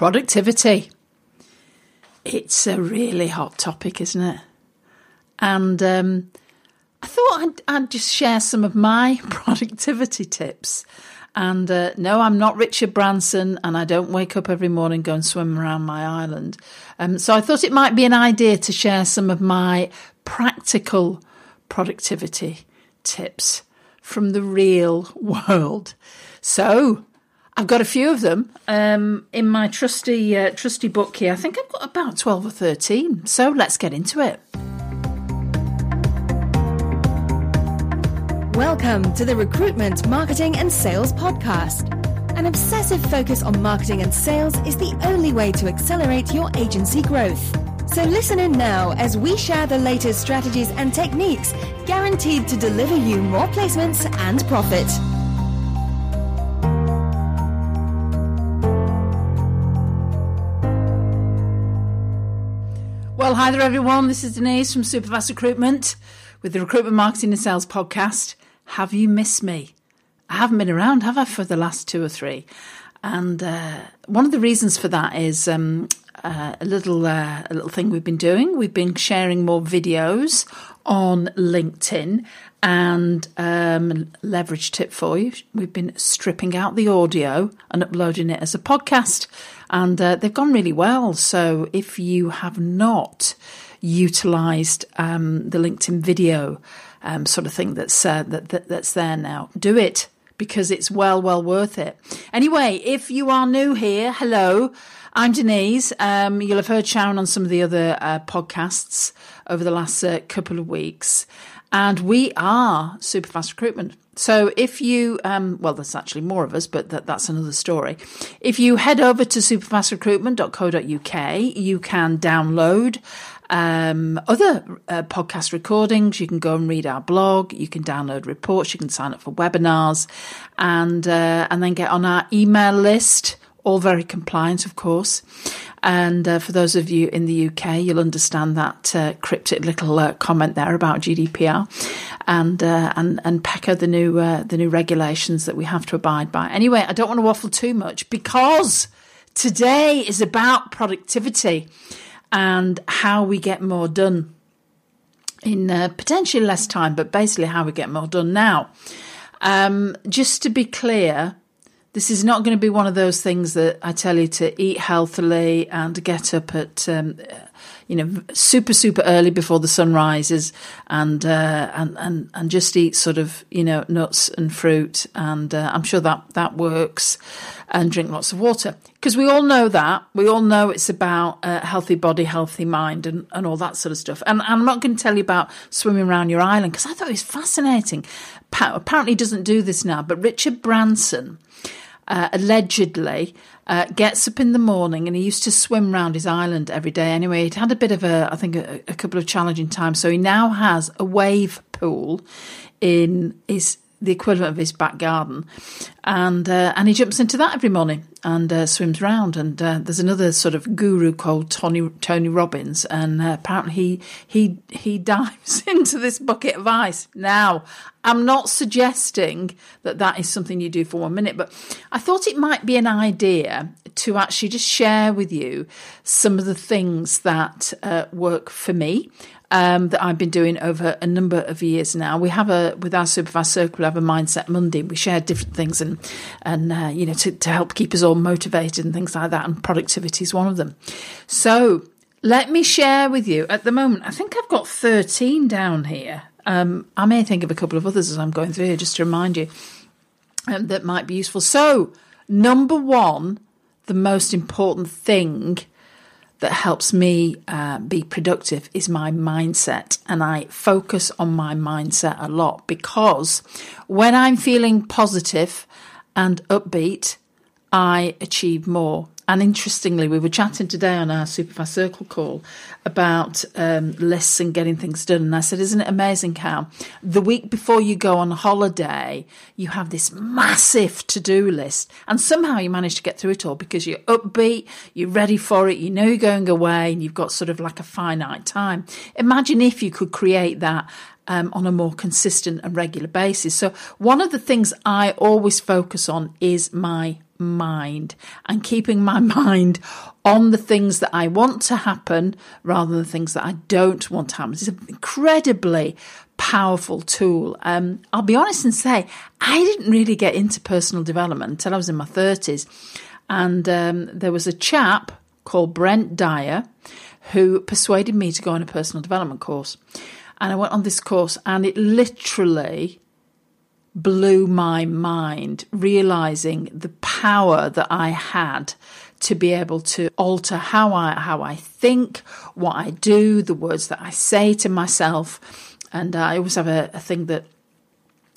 Productivity. It's a really hot topic, isn't it? And um, I thought I'd, I'd, just share some of my productivity tips. And uh, no, I'm not Richard Branson, and I don't wake up every morning and go and swim around my island. Um, so I thought it might be an idea to share some of my practical productivity tips from the real world. So I've got a few of them um, in my trusty uh, trusty book here. I think I've got about twelve or thirteen. So let's get into it. Welcome to the Recruitment, Marketing and Sales Podcast. An obsessive focus on marketing and sales is the only way to accelerate your agency growth. So listen in now as we share the latest strategies and techniques guaranteed to deliver you more placements and profit. Well, hi there, everyone. This is Denise from Superfast Recruitment with the Recruitment Marketing and Sales Podcast. Have you missed me? I haven't been around, have I, for the last two or three? And uh, one of the reasons for that is um, uh, a little uh, a little thing we've been doing. We've been sharing more videos on LinkedIn, and um, leverage tip for you: we've been stripping out the audio and uploading it as a podcast and uh, they've gone really well. So if you have not utilized um, the LinkedIn video um, sort of thing that's uh, that, that, that's there now, do it because it's well well worth it. Anyway, if you are new here, hello. I'm Denise. Um, you'll have heard Sharon on some of the other uh, podcasts over the last uh, couple of weeks. And we are Superfast Recruitment. So if you, um, well, there's actually more of us, but that, that's another story. If you head over to superfastrecruitment.co.uk, you can download um, other uh, podcast recordings. You can go and read our blog. You can download reports. You can sign up for webinars, and uh, and then get on our email list. All very compliant, of course. And uh, for those of you in the UK, you'll understand that uh, cryptic little uh, comment there about GDPR and uh, and and PECR, the new uh, the new regulations that we have to abide by. Anyway, I don't want to waffle too much because today is about productivity and how we get more done in uh, potentially less time, but basically how we get more done now. Um, just to be clear, this is not going to be one of those things that I tell you to eat healthily and get up at, um, you know, super super early before the sun rises, and uh, and and and just eat sort of you know nuts and fruit, and uh, I'm sure that that works, and drink lots of water because we all know that we all know it's about a healthy body, healthy mind, and and all that sort of stuff. And, and I'm not going to tell you about swimming around your island because I thought it was fascinating. Apparently, doesn't do this now, but Richard Branson uh, allegedly uh, gets up in the morning and he used to swim round his island every day. Anyway, he'd had a bit of a, I think, a, a couple of challenging times. So he now has a wave pool in his the equivalent of his back garden, and uh, and he jumps into that every morning and uh, swims round. And uh, there's another sort of guru called Tony Tony Robbins, and uh, apparently he he he dives into this bucket of ice. Now, I'm not suggesting that that is something you do for one minute, but I thought it might be an idea to actually just share with you some of the things that uh, work for me um, that I've been doing over a number of years now. We have a with our Superfast Circle, we have a Mindset Monday. We share different things and and uh, you know to, to help keep us all motivated and things like that. And productivity is one of them. So let me share with you. At the moment, I think I've got thirteen down here. Um, I may think of a couple of others as I'm going through here, just to remind you um, that might be useful. So number one, the most important thing that helps me uh, be productive is my mindset. And I focus on my mindset a lot because when I'm feeling positive and upbeat, I achieve more. And interestingly, we were chatting today on our Superfast Circle call about um, lists and getting things done. And I said, Isn't it amazing how the week before you go on holiday, you have this massive to do list, and somehow you manage to get through it all because you're upbeat, you're ready for it, you know you're going away, and you've got sort of like a finite time. Imagine if you could create that um, on a more consistent and regular basis. So, one of the things I always focus on is my mind and keeping my mind on the things that I want to happen rather than the things that I don't want to happen. It's an incredibly powerful tool. Um, I'll be honest and say, I didn't really get into personal development until I was in my 30s. And um, there was a chap called Brent Dyer who persuaded me to go on a personal development course. And I went on this course, and it literally blew my mind, realizing the power that I had to be able to alter how I how I think, what I do, the words that I say to myself. And I always have a, a thing that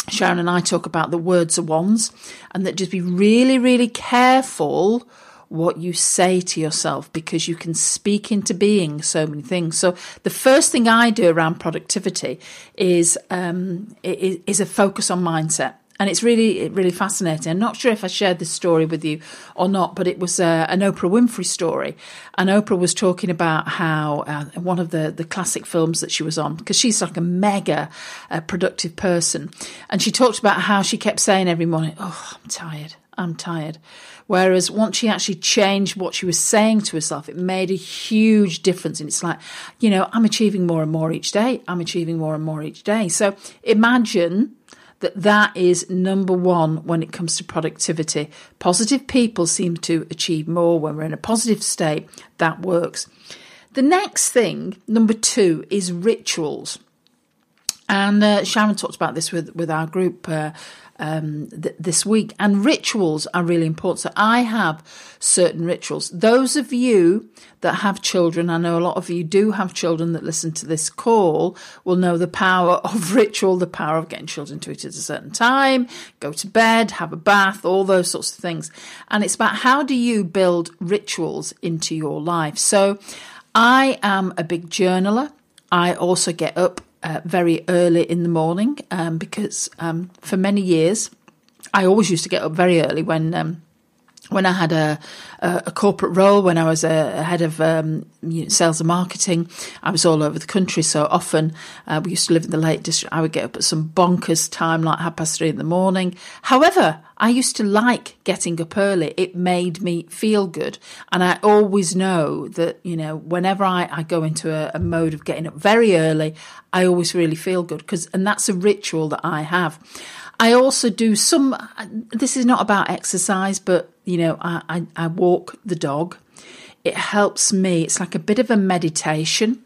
Sharon and I talk about the words are ones, and that just be really, really careful what you say to yourself because you can speak into being so many things. So the first thing I do around productivity is um, is a focus on mindset. And it's really, really fascinating. I'm not sure if I shared this story with you or not, but it was uh, an Oprah Winfrey story. And Oprah was talking about how uh, one of the, the classic films that she was on, because she's like a mega uh, productive person. And she talked about how she kept saying every morning, Oh, I'm tired. I'm tired. Whereas once she actually changed what she was saying to herself, it made a huge difference. And it's like, you know, I'm achieving more and more each day. I'm achieving more and more each day. So imagine that that is number one when it comes to productivity. Positive people seem to achieve more when we're in a positive state. That works. The next thing, number two, is rituals. And uh, Sharon talked about this with, with our group uh, um, th- this week. And rituals are really important. So I have certain rituals. Those of you that have children, I know a lot of you do have children that listen to this call, will know the power of ritual, the power of getting children to eat at a certain time, go to bed, have a bath, all those sorts of things. And it's about how do you build rituals into your life. So I am a big journaler. I also get up uh, very early in the morning um, because um, for many years I always used to get up very early when um, when I had a, a, a, corporate role, when I was a, a head of um, sales and marketing, I was all over the country. So often uh, we used to live in the Lake District. I would get up at some bonkers time, like half past three in the morning. However, I used to like getting up early. It made me feel good. And I always know that, you know, whenever I, I go into a, a mode of getting up very early, I always really feel good because, and that's a ritual that I have. I also do some, this is not about exercise, but, you know, I, I, I walk the dog. It helps me. It's like a bit of a meditation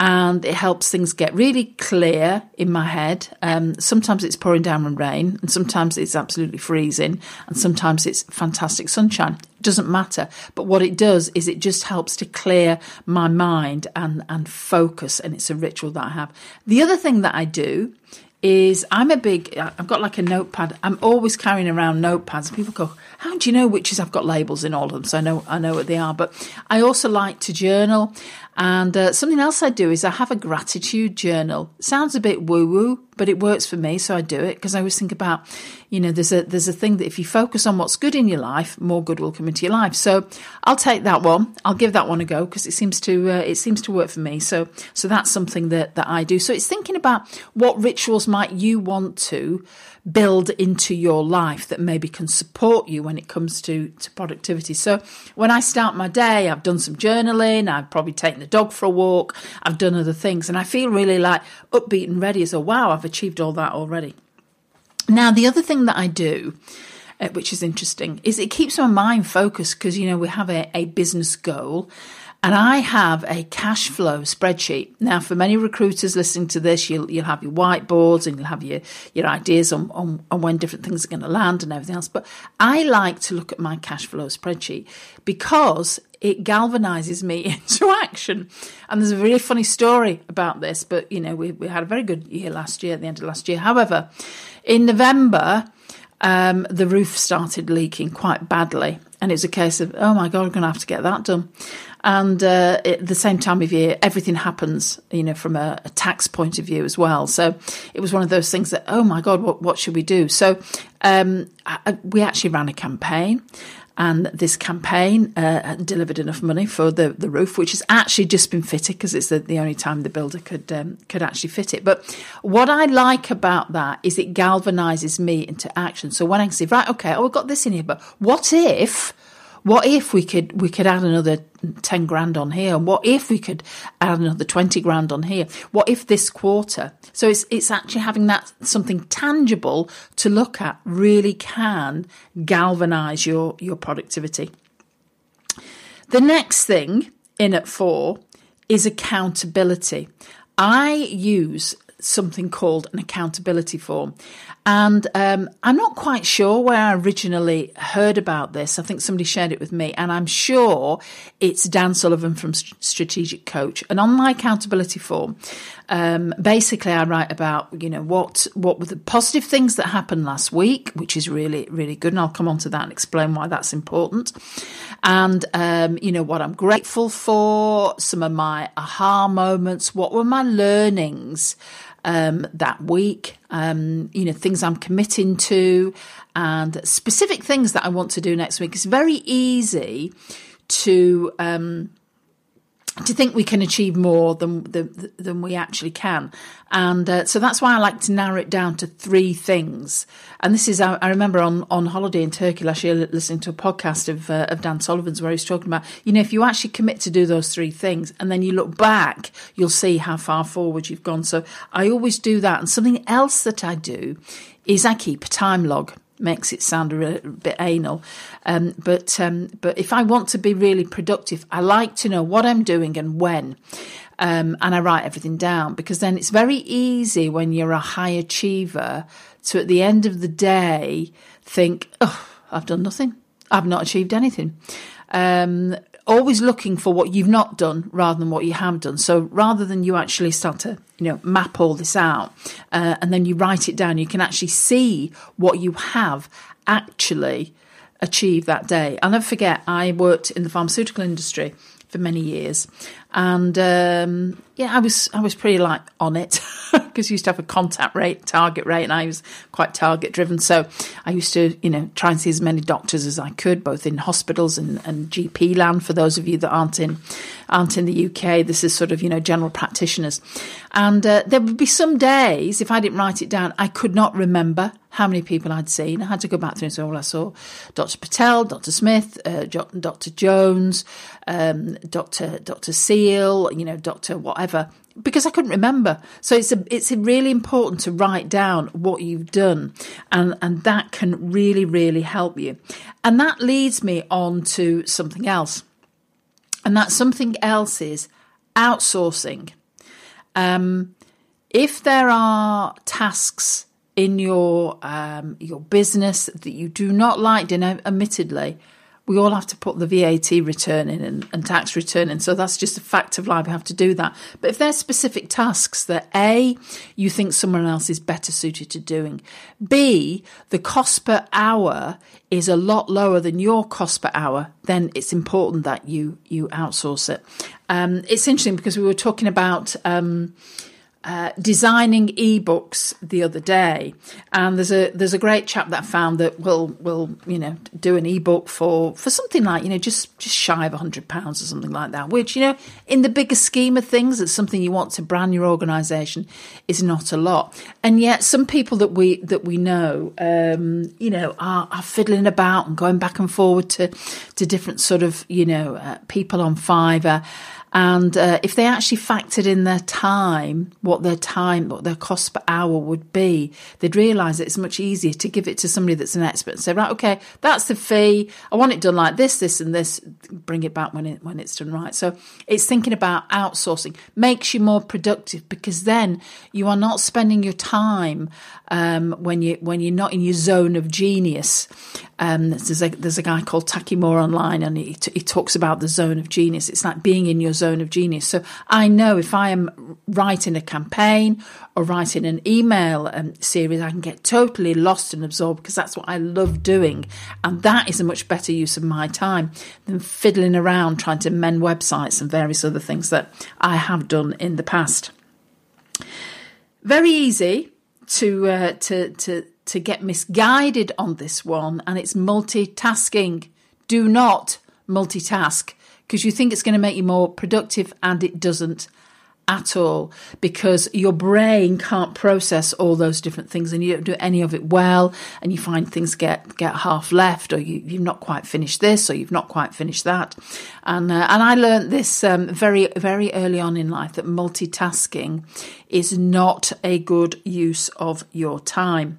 and it helps things get really clear in my head. Um, sometimes it's pouring down rain, and sometimes it's absolutely freezing, and sometimes it's fantastic sunshine. It doesn't matter. But what it does is it just helps to clear my mind and, and focus, and it's a ritual that I have. The other thing that I do is I'm a big, I've got like a notepad. I'm always carrying around notepads. People go, how do you know which is I've got labels in all of them? So I know, I know what they are. But I also like to journal. And uh, something else I do is I have a gratitude journal. Sounds a bit woo woo, but it works for me, so I do it because I always think about, you know, there's a there's a thing that if you focus on what's good in your life, more good will come into your life. So I'll take that one. I'll give that one a go because it seems to uh, it seems to work for me. So so that's something that that I do. So it's thinking about what rituals might you want to build into your life that maybe can support you when it comes to, to productivity. So when I start my day, I've done some journaling, I've probably taken the dog for a walk, I've done other things, and I feel really like upbeat and ready. So, wow, I've achieved all that already. Now, the other thing that I do, uh, which is interesting, is it keeps my mind focused because, you know, we have a, a business goal and I have a cash flow spreadsheet. Now, for many recruiters listening to this, you'll, you'll have your whiteboards and you'll have your, your ideas on, on, on when different things are going to land and everything else. But I like to look at my cash flow spreadsheet because it galvanizes me into action. And there's a really funny story about this, but you know, we, we had a very good year last year at the end of last year. However, in November, um, the roof started leaking quite badly. And it was a case of, oh my God, I'm going to have to get that done. And uh, at the same time of year, everything happens, you know, from a, a, tax point of view as well. So it was one of those things that, oh my God, what, what should we do? So um, I, we actually ran a campaign and this campaign uh, delivered enough money for the, the roof, which has actually just been fitted because it's the, the only time the builder could um, could actually fit it. But what I like about that is it galvanizes me into action. So when I say, right, okay, oh, we've got this in here, but what if what if we could we could add another 10 grand on here? What if we could add another 20 grand on here? What if this quarter? So it's it's actually having that something tangible to look at really can galvanize your your productivity. The next thing in at 4 is accountability. I use something called an accountability form. And um, I'm not quite sure where I originally heard about this. I think somebody shared it with me, and I'm sure it's Dan Sullivan from Strategic Coach. And on my accountability form, um, basically, I write about you know what what were the positive things that happened last week, which is really really good, and I'll come on to that and explain why that's important. And um, you know what I'm grateful for, some of my aha moments, what were my learnings um, that week, um, you know, things I'm committing to, and specific things that I want to do next week. It's very easy to. Um, to think we can achieve more than than, than we actually can, and uh, so that's why I like to narrow it down to three things. And this is I, I remember on, on holiday in Turkey last year, listening to a podcast of uh, of Dan Sullivan's where he was talking about you know if you actually commit to do those three things, and then you look back, you'll see how far forward you've gone. So I always do that. And something else that I do is I keep a time log makes it sound a, bit anal. Um, but um, but if I want to be really productive, I like to know what I'm doing and when. Um, and I write everything down because then it's very easy when you're a high achiever to at the end of the day think, oh, I've done nothing. I've not achieved anything. Um, always looking for what you've not done rather than what you have done. So rather than you actually start to, you know, map all this out uh, and then you write it down, you can actually see what you have actually achieved that day. I'll never forget, I worked in the pharmaceutical industry for many years. And um, yeah, I was I was pretty like on it because you used to have a contact rate, target rate, and I was quite target driven. So I used to, you know, try and see as many doctors as I could, both in hospitals and, and GP land. For those of you that aren't in aren't in the UK, this is sort of you know general practitioners. And uh, there would be some days if I didn't write it down, I could not remember how many people I'd seen. I had to go back through and say, well, I saw Dr. Patel, Dr. Smith, uh, Dr. Jones, um, Dr. Dr. You know, Dr. whatever, because I couldn't remember. So it's a, it's really important to write down what you've done, and and that can really really help you. And that leads me on to something else, and that something else is outsourcing. Um, if there are tasks in your um, your business that you do not like, know, admittedly, we all have to put the VAT return in and, and, tax return in. So that's just a fact of life. We have to do that. But if there's specific tasks that A, you think someone else is better suited to doing, B, the cost per hour is a lot lower than your cost per hour, then it's important that you you outsource it. Um, it's interesting because we were talking about. Um, uh, designing ebooks the other day, and there's a there's a great chap that I found that will will you know do an ebook for for something like you know just just shy of hundred pounds or something like that. Which you know in the bigger scheme of things, it's something you want to brand your organisation is not a lot. And yet some people that we that we know, um, you know, are, are fiddling about and going back and forward to to different sort of you know uh, people on Fiverr and uh, if they actually factored in their time, what their time, what their cost per hour would be, they'd realise it's much easier to give it to somebody that's an expert and say, right, okay, that's the fee. I want it done like this, this, and this. Bring it back when it when it's done right. So it's thinking about outsourcing makes you more productive because then you are not spending your time um, when you when you're not in your zone of genius. Um, there's a there's a guy called Taki Moore online, and he, he talks about the zone of genius. It's like being in your zone of genius. So I know if I am writing a campaign or writing an email um, series, I can get totally lost and absorbed because that's what I love doing. And that is a much better use of my time than fiddling around trying to mend websites and various other things that I have done in the past. Very easy to uh, to to to get misguided on this one, and it's multitasking Do not multitask because you think it's going to make you more productive and it doesn't at all because your brain can't process all those different things and you don't do any of it well and you find things get get half left or you, you've not quite finished this or you've not quite finished that. And uh, and I learned this um, very very early on in life that multitasking is not a good use of your time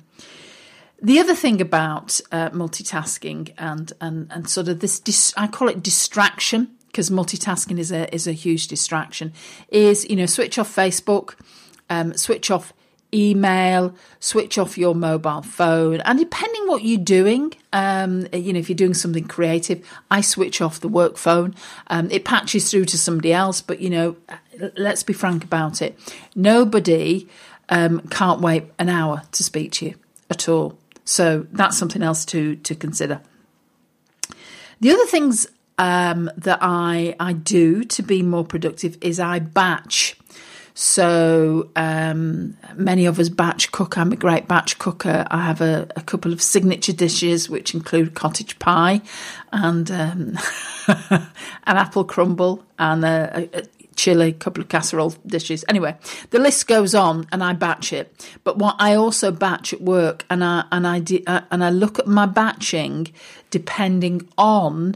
the other thing about uh, multitasking and, and, and sort of this, dis- I call it distraction because multitasking is a is a huge distraction. Is you know switch off Facebook, um, switch off email, switch off your mobile phone, and depending what you're doing, um, you know if you're doing something creative, I switch off the work phone. Um, it patches through to somebody else, but you know, let's be frank about it. Nobody um, can't wait an hour to speak to you at all. So that's something else to to consider. The other things um, that I I do to be more productive is I batch. So um, many of us batch cook. I'm a great batch cooker. I have a, a couple of signature dishes which include cottage pie and um, an apple crumble and a, a, chili, a couple of casserole dishes. Anyway, the list goes on, and I batch it. But what I also batch at work, and I and I uh, and I look at my batching depending on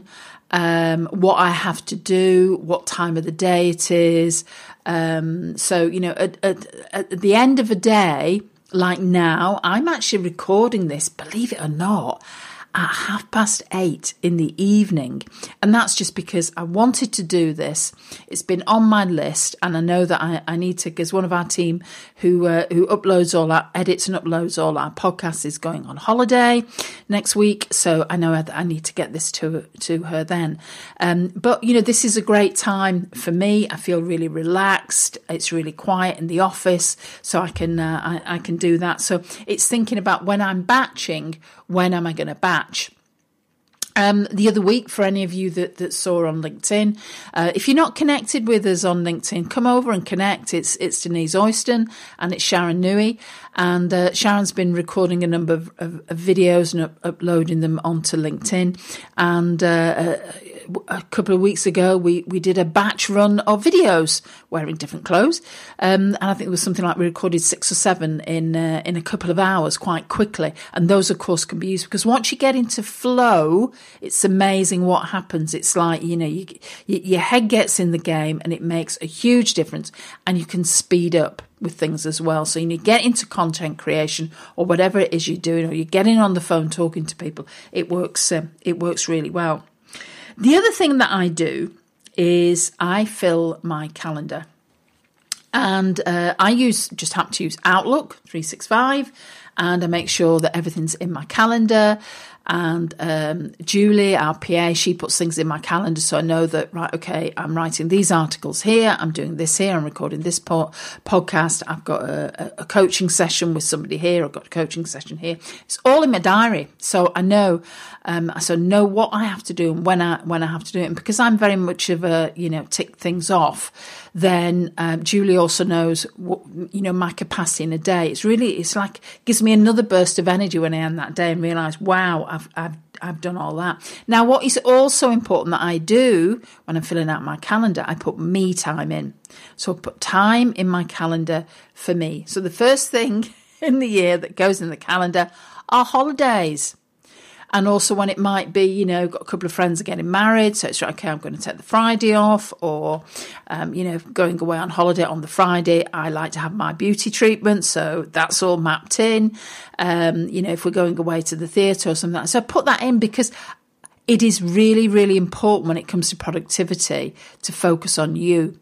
um, what I have to do, what time of the day it is. Um, so, you know, at, at, at, the end of a day, like now, I'm actually recording this, believe it or not, at half past eight in the evening. And that's just because I wanted to do this. It's been on my list, and I know that I, I need to, because one of our team who uh, who uploads all our edits and uploads all our podcasts is going on holiday next week. So I know I, I need to get this to to her then. Um, but you know, this is a great time for me. I feel really relaxed. It's really quiet in the office, so I can uh, I, I can do that. So it's thinking about when I'm batching, when am I going to batch? Um, the other week, for any of you that, that saw on LinkedIn, uh, if you're not connected with us on LinkedIn, come over and connect. It's it's Denise Oyston and it's Sharon Newey, and uh, Sharon's been recording a number of, of, of videos and up, uploading them onto LinkedIn. And uh, uh a couple of weeks ago, we, we did a batch run of videos wearing different clothes. Um, and I think it was something like we recorded six or seven in, uh, in a couple of hours quite quickly. And those, of course, can be used because once you get into flow, it's amazing what happens. It's like, you know, you, you, your head gets in the game and it makes a huge difference and you can speed up with things as well. So you need to get into content creation or whatever it is you're doing, or you're getting on the phone talking to people. It works. Uh, it works really well. The other thing that I do is I fill my calendar. And uh, I use just happen to use Outlook 365 and I make sure that everything's in my calendar. And um, Julie, our PA, she puts things in my calendar so I know that, right, okay, I'm writing these articles here, I'm doing this here, I'm recording this po- podcast, I've got a, a, coaching session with somebody here, I've got a coaching session here. It's all in my diary. So I know, um, so know what I have to do and when I, when I have to do it. And because I'm very much of a, you know, tick things off, then um, Julie also knows what, you know my capacity in a day. It's really it's like gives me another burst of energy when I end that day and realise wow I've I've I've done all that. Now what is also important that I do when I'm filling out my calendar, I put me time in. So I put time in my calendar for me. So the first thing in the year that goes in the calendar are holidays and also when it might be, you know, got a couple of friends are getting married, so it's okay, I'm going to take the Friday off, or, um, you know, going away on holiday on the Friday, I like to have my beauty treatment, so that's all mapped in. Um, you know, if we're going away to the theatre or something like. So put that in because it is really, really important when it comes to productivity to focus on you.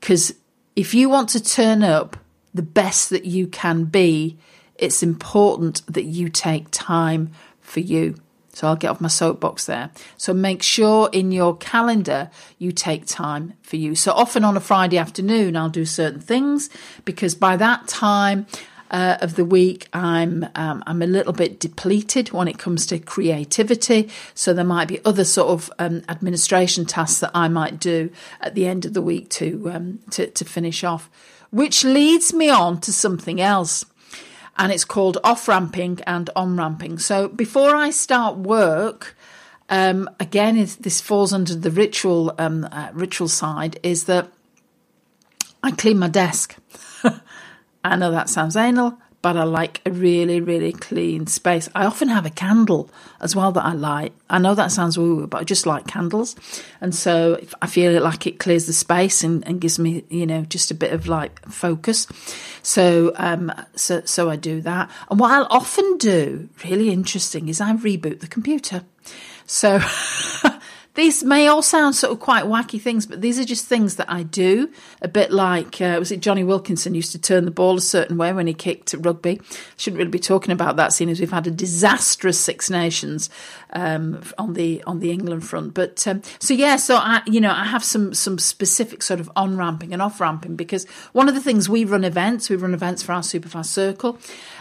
Because if you want to turn up the best that you can be, it's important that you take time for you. So I'll get off my soapbox there. So make sure in your calendar you take time for you. So often on a Friday afternoon, I'll do certain things because by that time, uh, of the week, I'm um, I'm a little bit depleted when it comes to creativity. So there might be other sort of um, administration tasks that I might do at the end of the week to um, to, to finish off, which leads me on to something else and it's called off ramping and on ramping. So before I start work, um, again, this falls under the ritual um, uh, ritual side. Is that I clean my desk. I know that sounds anal, but I like a really, really clean space. I often have a candle as well that I light. I know that sounds woo but I just like candles. And so I feel like it clears the space and, and gives me, you know, just a bit of like focus. So, um, so, so I do that. And what I'll often do, really interesting, is I reboot the computer. So These may all sound sort of quite wacky things, but these are just things that I do. A bit like, uh, was it Jonny Wilkinson used to turn the ball a certain way when he kicked rugby? Shouldn't really be talking about that, seeing as we've had a disastrous Six Nations um, on the on the England front. But um, so yeah, so I you know I have some some specific sort of on ramping and off ramping because one of the things we run events, we run events for our Superfast Circle.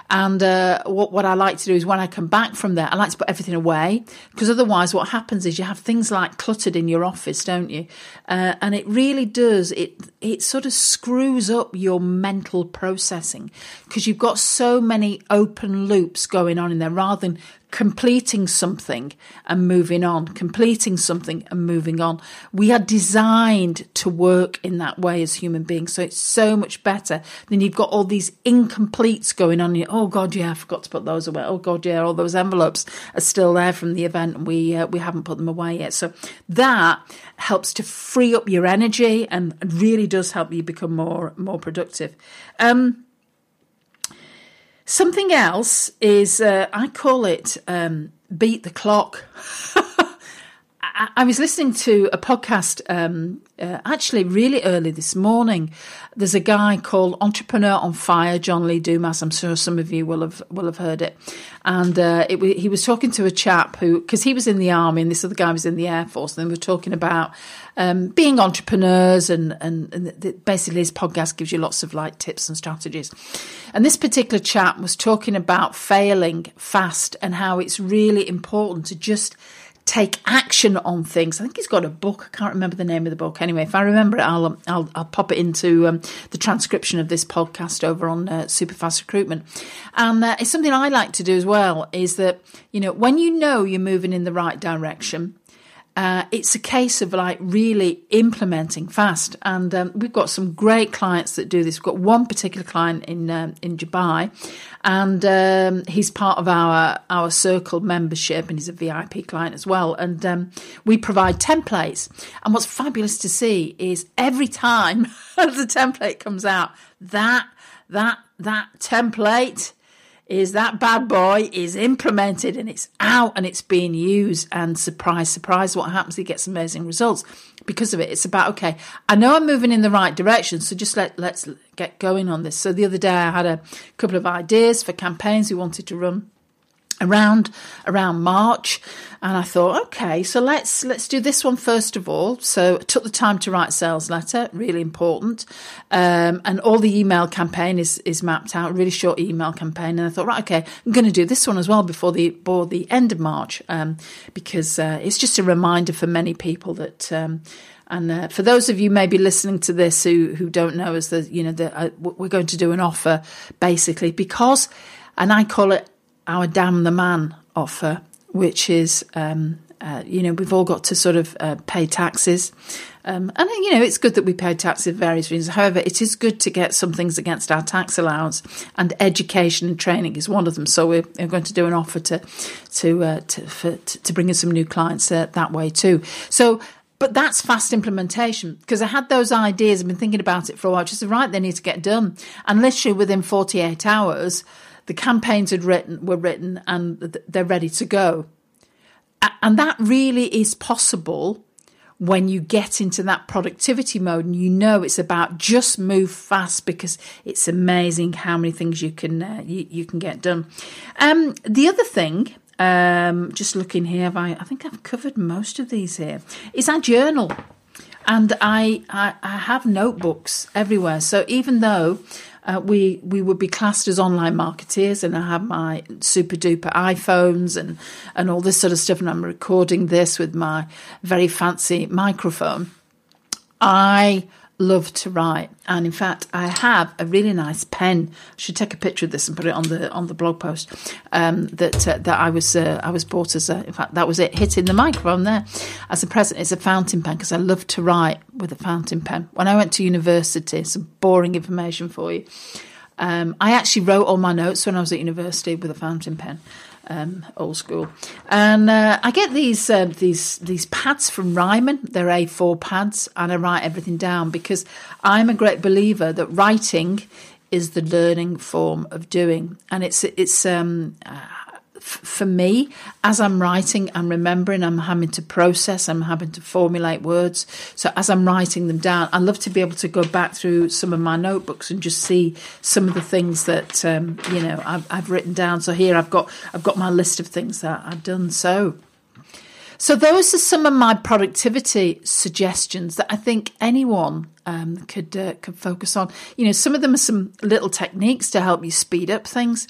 And uh, what, what I like to do is when I come back from there, I like to put everything away because otherwise, what happens is you have things like cluttered in your office, don't you? Uh, and it really does. It it sort of screws up your mental processing because you've got so many open loops going on in there rather than completing something and moving on, completing something and moving on. We are designed to work in that way as human beings. So it's so much better than you've got all these incompletes going on. Oh God, yeah, I forgot to put those away. Oh God, yeah, all those envelopes are still there from the event and we, uh, we haven't put them away yet. So that helps to free up your energy and really does help you become more, more productive. Um, Something else is, uh, I call it um, beat the clock. I, was listening to a podcast um, uh, actually really early this morning. There's a guy called Entrepreneur on Fire, John Lee Dumas. I'm sure some of you will have will have heard it. And uh, it, he was talking to a chap who, because he was in the army and this other guy was in the air force, and they were talking about um, being entrepreneurs, and, and, and the, basically his podcast gives you lots of like tips and strategies. And this particular chap was talking about failing fast and how it's really important to just take action on things. I think he's got a book. I can't remember the name of the book. Anyway, if I remember it, I'll I'll, I'll pop it into um, the transcription of this podcast over on uh, Superfast Recruitment. And uh, it's something I like to do as well. Is that you know when you know you're moving in the right direction, uh, it's a case of like really implementing fast. And um, we've got some great clients that do this. We've got one particular client in um, in Dubai, and um, he's part of our our circle membership, and he's a VIP client as well. And um, we provide templates. And what's fabulous to see is every time the template comes out, that that that template is that bad boy is implemented and it's out and it's being used and surprise surprise what happens? He gets amazing results because of it. It's about okay i know i'm moving in the right direction so just let let's get going on this. So the other day i had a couple of ideas for campaigns we wanted to run around around March. And I thought okay so let's let's do this one first of all. So I took the time to write sales letter really important. Um, and all the email campaign is is mapped out really short email campaign. And I thought right okay I'm going to do this one as well before the before the end of March um, because uh, it's just a reminder for many people that um, and uh, for those of you maybe listening to this who who don't know is that you know that uh, we're going to do an offer basically because and I call it our damn the man offer, which is, um, uh, you know, we've all got to sort of uh, pay taxes. Um, and, you know, it's good that we pay taxes for various reasons. However, it is good to get some things against our tax allowance, and education and training is one of them. So we're, we're going to do an offer to to uh, to, for, to bring in some new clients uh, that way too. So but that's fast implementation because I had those ideas. I've been thinking about it for a while. Just right, they need to get done, and literally within forty eight hours, the campaigns had written were written and they're ready to go. And that really is possible when you get into that productivity mode and you know it's about just move fast because it's amazing how many things you can uh, you, you, can get done. Um, the other thing, um, just looking here, I, I think I've covered most of these here. Is our journal, and I, I I have notebooks everywhere. So even though uh, we we would be classed as online marketeers, and I have my super duper iPhones and and all this sort of stuff, and I'm recording this with my very fancy microphone. I love to write, and in fact, I have a really nice pen. I should take a picture of this and put it on the on the blog post um, that uh, that I was uh, I was bought as a. In fact, that was it hitting the microphone there as a present. It's a fountain pen because I love to write with a fountain pen. When I went to university, some boring information for you. Um, I actually wrote all my notes when I was at university with a fountain pen um, old school. And uh, I get these uh, these these pads from Ryman. They're A4 pads, and I write everything down because I'm a great believer that writing is the learning form of doing, and it's it's um, for me, as I'm writing, I'm remembering, I'm having to process, I'm having to formulate words. So as I'm writing them down, I love to be able to go back through some of my notebooks and just see some of the things that um, you know I've, I've written down. So here I've got I've got my list of things that I've done. So. So those are some of my productivity suggestions that I think anyone um, could uh, could focus on. You know, some of them are some little techniques to help you speed up things.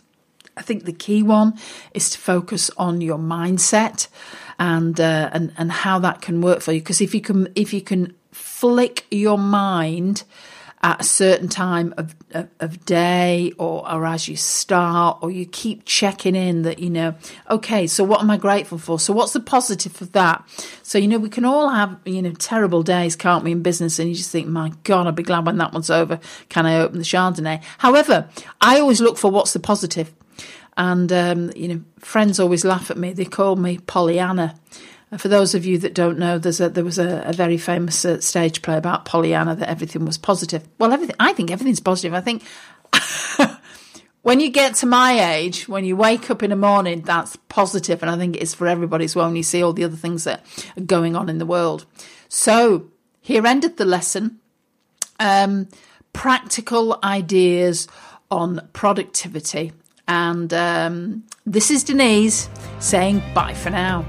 I think the key one is to focus on your mindset and uh, and and how that can work for you. Because if you can if you can flick your mind at a certain time of, of, of, day or, or as you start or you keep checking in that you know okay so what am i grateful for? So what's the positive of that? So you know we can all have you know terrible days can't we in business? And you just think my god i'll be glad when that one's over. Can i open the chardonnay? However i always look for what's the positive and, um, you know, friends always laugh at me. They call me Pollyanna. For those of you that don't know, a, there was a, a very famous uh, stage play about Pollyanna that everything was positive. Well, everything, I think everything's positive. I think when you get to my age, when you wake up in the morning, that's positive, and I think it is for everybody as well. When you see all the other things that are going on in the world, so here ended the lesson. Um, practical ideas on productivity and um, this is Denise saying bye for now.